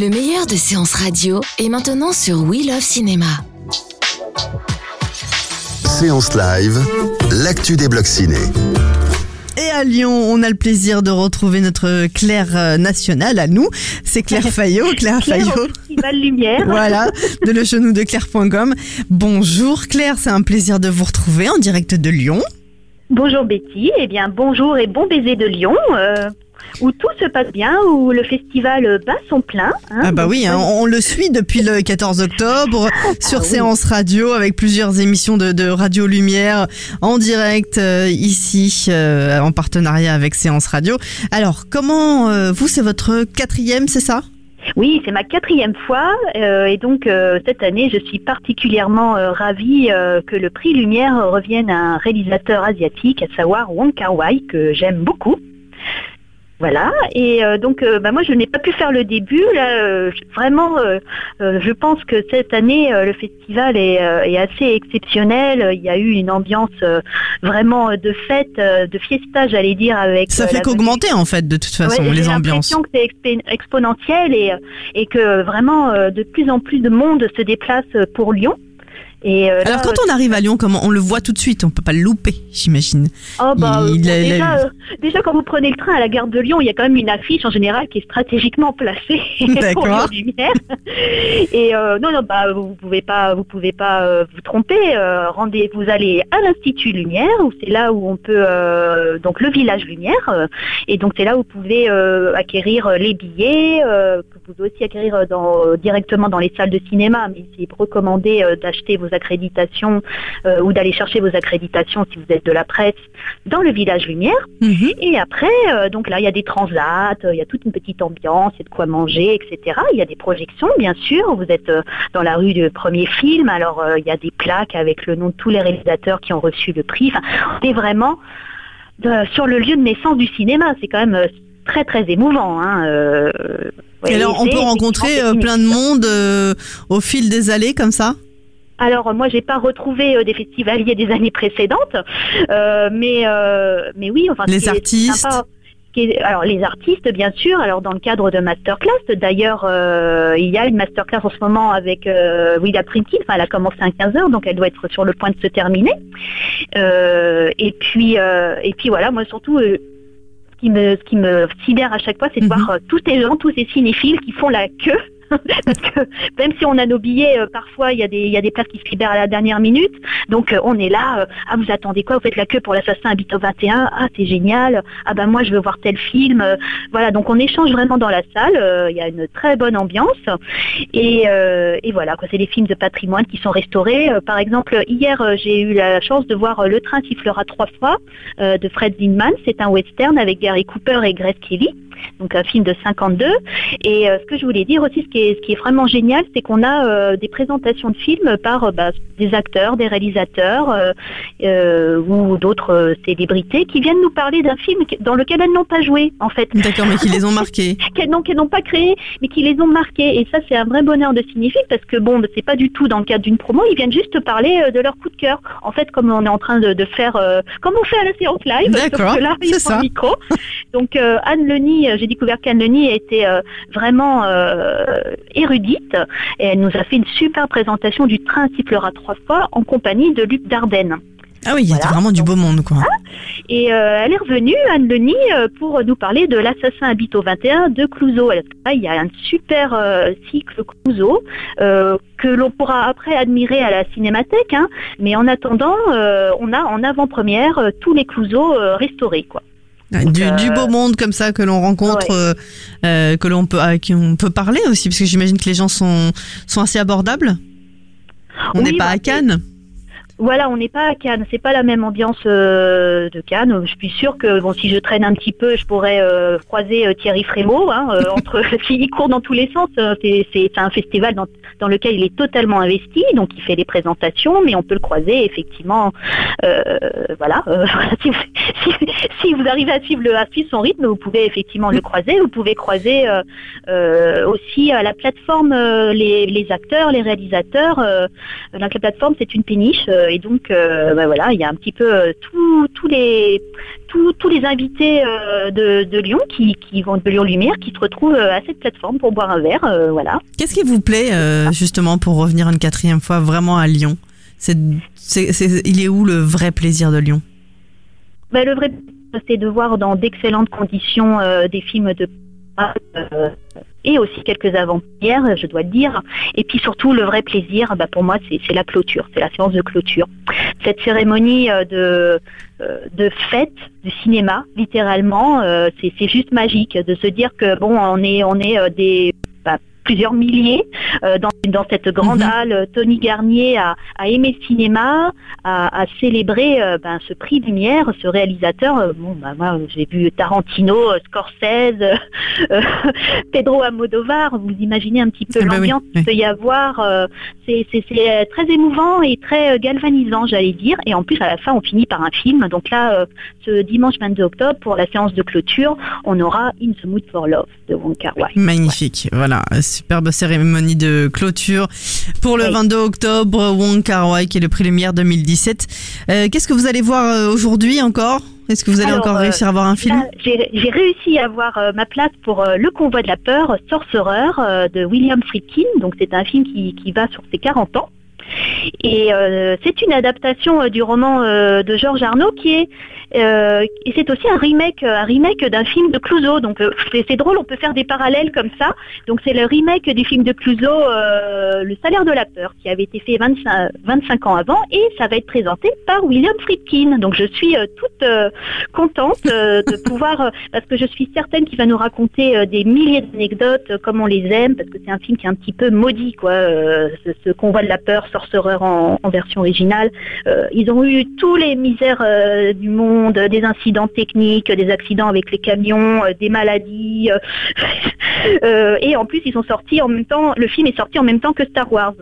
Le meilleur de séances radio est maintenant sur We Love Cinéma. Séance live, l'actu des blocs ciné. Et à Lyon, on a le plaisir de retrouver notre Claire euh, nationale à nous. C'est Claire Fayot. Claire Claire Fayot. Festival Lumière. Voilà, de le genou de Claire.com. Bonjour Claire, c'est un plaisir de vous retrouver en direct de Lyon. Bonjour Betty, eh bien bonjour et bon baiser de Lyon, euh, où tout se passe bien, où le festival bat son plein. hein. Ah bah oui, hein, on le suit depuis le 14 octobre sur Ah oui. Séance Radio avec plusieurs émissions de, de Radio Lumière en direct euh, ici euh, en partenariat avec Séance Radio. Alors comment euh, vous c'est votre quatrième, c'est ça? Oui, c'est ma quatrième fois, euh, et donc euh, cette année, je suis particulièrement euh, ravie euh, que le prix Lumière revienne à un réalisateur asiatique, à savoir Wong Kar-wai, que j'aime beaucoup. Voilà, et euh, donc euh, bah, moi je n'ai pas pu faire le début. Là, euh, vraiment, je pense que cette année euh, le festival est, euh, est assez exceptionnel. Il y a eu une ambiance euh, vraiment de fête, euh, de fiesta, j'allais dire, avec. Ça fait qu'augmenter en fait de toute façon Ouais, les j'ai ambiances. l'impression que c'est exponentiel et, et que vraiment euh, de plus en plus de monde se déplace pour Lyon. Et euh, Alors là, quand on arrive à Lyon, comment on le voit tout de suite, on peut pas le louper, j'imagine. oh, bah, il euh, il déjà, euh, déjà quand vous prenez le train à la gare de Lyon, il y a quand même une affiche en général qui est stratégiquement placée pour D'accord. Lyon Lumière. Et euh, non, non, bah vous pouvez pas, vous pouvez pas euh, vous tromper. euh, rendez, vous allez à l'Institut Lumière où c'est là où on peut euh, donc le village Lumière euh, et donc c'est là où vous pouvez euh, acquérir euh, les billets euh, que vous pouvez aussi acquérir euh, dans, euh, directement dans les salles de cinéma. Mais c'est recommandé euh, d'acheter vos accréditations euh, ou d'aller chercher vos accréditations si vous êtes de la presse dans le village Lumière. Mhm. Et après, euh, donc là, il y a des transats, euh, il y a toute une petite ambiance, il y a de quoi manger, etc. Il y a des projections, bien sûr. Vous êtes dans la rue du premier film, alors il y a des plaques avec le nom de tous les réalisateurs qui ont reçu le prix. Enfin, on est vraiment sur le lieu de naissance du cinéma. C'est quand même très très émouvant. Hein, euh, ouais, Et alors on peut rencontrer plein de monde euh, au fil des allées comme ça? Alors moi j'ai pas retrouvé euh, des festivaliers des années précédentes, euh, mais euh, mais oui enfin Les artistes. sympa, est- alors les artistes bien sûr, alors dans le cadre de masterclass d'ailleurs il y a une masterclass en ce moment avec euh, Willa enfin elle a commencé à 15h donc elle doit être sur le point de se terminer. Et puis et puis voilà moi surtout ce qui me ce qui me sidère à chaque fois c'est de Mhm. voir tous ces gens tous ces cinéphiles qui font la queue parce que même si on a nos billets, euh, parfois il y, a des, places qui se libèrent à la dernière minute. Donc euh, on est là, euh, ah vous attendez quoi? Vous faites la queue pour l'assassin Habito 21, ah c'est génial, ah ben moi je veux voir tel film. Voilà, donc on échange vraiment dans la salle, il y a une très bonne ambiance. Et, voilà, c'est des films de patrimoine qui sont restaurés. Par exemple, hier j'ai eu la chance de voir Le train sifflera trois fois de Fred Zinman. C'est un western avec Gary Cooper et Grace Kelly. Donc un film de 52. Et euh, ce que je voulais dire aussi, ce qui est, ce qui est vraiment génial, c'est qu'on a euh, des présentations de films par euh, bah, des acteurs, des réalisateurs ou d'autres célébrités qui viennent nous parler d'un film dans lequel elles n'ont pas joué, en fait, D'accord, mais qui les ont marqués. qu'elles n'ont, qu'elles n'ont pas créé, mais qui les ont marqués. Et ça, c'est un vrai bonheur de signifier parce que bon, c'est pas du tout dans le cadre d'une promo, ils viennent juste parler de leur coup de cœur. En fait, comme on est en train de, de faire, comme on fait à la séance live, D'accord, là, ils c'est ça. micro. Donc Anne Leni, j'ai découvert qu'Anne Leni était euh, vraiment euh, érudite et elle nous a fait une super présentation du train sifflera trois fois en compagnie de Luc Dardenne. Ah oui, il y a vraiment du beau monde quoi. Et euh, elle est revenue, Anne Leni, euh, pour nous parler de l'assassin Habito 21 de Clouseau. Là, Il y a un super euh, cycle Clouseau euh, que l'on pourra après admirer à la cinémathèque. hein. Mais en attendant, on a en avant-première tous les Clouseaux restaurés. quoi. Du, euh, du beau monde comme ça que l'on rencontre, euh, euh, que l'on peut, à qui on peut parler aussi, parce que j'imagine que les gens sont, sont assez abordables. On Oui, n'est pas bah, à Cannes. Voilà, on n'est pas à Cannes, c'est pas la même ambiance euh, de Cannes. Je suis sûre que bon, si je traîne un petit peu, je pourrais croiser Thierry Frémaux. Hein, entre, il court dans tous les sens. C'est, c'est un festival dans, dans lequel il est totalement investi, donc il fait des présentations, mais on peut le croiser effectivement. euh, voilà, euh, si, vous, arrivez à suivre, le, à suivre son rythme, vous pouvez effectivement le croiser. Vous pouvez croiser euh, aussi à la plateforme les, acteurs, les réalisateurs. donc la plateforme, c'est une péniche. et donc bah voilà, il y a un petit peu tous les tous, tous les invités de, Lyon qui, qui vont de Lyon Lumière qui se retrouvent à cette plateforme pour boire un verre, voilà. Qu'est-ce qui vous plaît euh, justement pour revenir une quatrième fois vraiment à Lyon Il est où le vrai plaisir de Lyon? Bah, le vrai c'est de voir dans d'excellentes conditions euh, des films de euh, et aussi quelques avant-premières, je dois le dire. Et puis surtout, le vrai plaisir, bah, pour moi, c'est la clôture, c'est la séance de clôture. Cette cérémonie de, de fête du cinéma, littéralement, c'est c'est juste magique de se dire que bon, on est, on est des plusieurs milliers euh, dans, dans cette grande Mhm. halle. Tony Garnier a, a aimé le cinéma, a, a célébré euh, ben, ce prix Lumière, ce réalisateur. euh, bon, bah, moi, j'ai vu Tarantino, euh, Scorsese, euh, Pedro Almodovar. Vous imaginez un petit peu Ah bah oui, l'ambiance oui. qu'il peut y avoir. euh, c'est euh, très émouvant et très euh, galvanisant, j'allais dire. Et en plus, à la fin, on finit par un film. Donc là, euh, ce dimanche 22 octobre, pour la séance de clôture, on aura In the Mood for Love de Wong Kar Wai. Magnifique, voilà, superbe cérémonie de clôture pour le Oui. 22 octobre, Wong Kar Wai qui est le prix Lumière 2017. Euh, qu'est-ce que vous allez voir euh, aujourd'hui encore? Est-ce que vous allez Alors, encore euh, réussir à voir un film? Là, J'ai j'ai réussi à avoir euh, ma place pour euh, Le Convoi de la Peur, Sorcerer euh, de William Friedkin. Donc c'est un film qui, qui va sur ses 40 ans. Et euh, c'est une adaptation euh, du roman euh, de Georges Arnaud qui est et c'est aussi un remake, un remake d'un film de Clouseau. Donc c'est drôle, on peut faire des parallèles comme ça. Donc c'est le remake du film de Clouseau, Le Salaire de la peur, qui avait été fait 25, 25 ans avant, et ça va être présenté par William Friedkin. Donc je suis toute contente de pouvoir, parce que je suis certaine qu'il va nous raconter des milliers d'anecdotes comme on les aime, parce que c'est un film qui est un petit peu maudit, quoi. ce, ce convoi de la peur, Sorcerer en, en version originale. Euh, ils ont eu tous les misères euh, du monde, des incidents techniques, des accidents avec les camions, euh, des maladies. et en plus, ils sont sortis en même temps. Le film est sorti en même temps que Star Wars.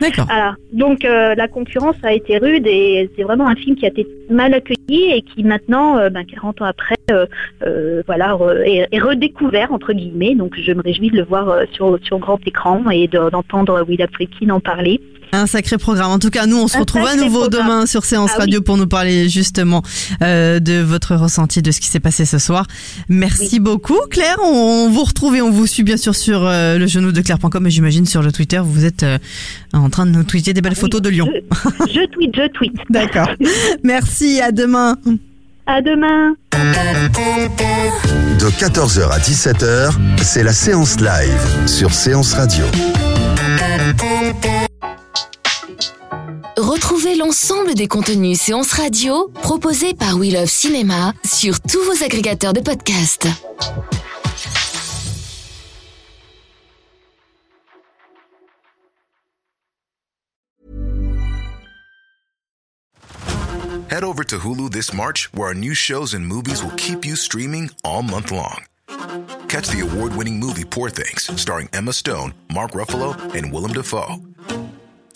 D'accord. Voilà. Donc euh, la concurrence a été rude et c'est vraiment un film qui a été mal accueilli et qui maintenant, euh, ben, 40 ans après, euh, voilà, re- est, est redécouvert entre guillemets. Donc je me réjouis de le voir sur, sur grand écran et de- d'entendre William Friedkin en parler. Un sacré programme. En tout cas, nous, on se retrouve à nouveau programme. demain sur Séance Ah oui. Radio pour nous parler justement euh, de votre ressenti, de ce qui s'est passé ce soir. Merci beaucoup, Claire. On vous retrouve et on vous suit bien sûr sur euh, le genou de Claire.com et j'imagine sur le Twitter, vous êtes euh, en train de nous tweeter des belles photos de Lyon. Je, je tweet, je tweet. D'accord. Merci, à demain. À demain. De 14h à 17h, c'est la séance live sur Séance Radio. Des contenus séances radio proposés par We Love Cinéma sur tous vos agrégateurs de podcasts. Head over to Hulu this March, where our new shows and movies will keep you streaming all month long. Catch the award winning movie Poor Things, starring Emma Stone, Mark Ruffalo, and Willem Dafoe.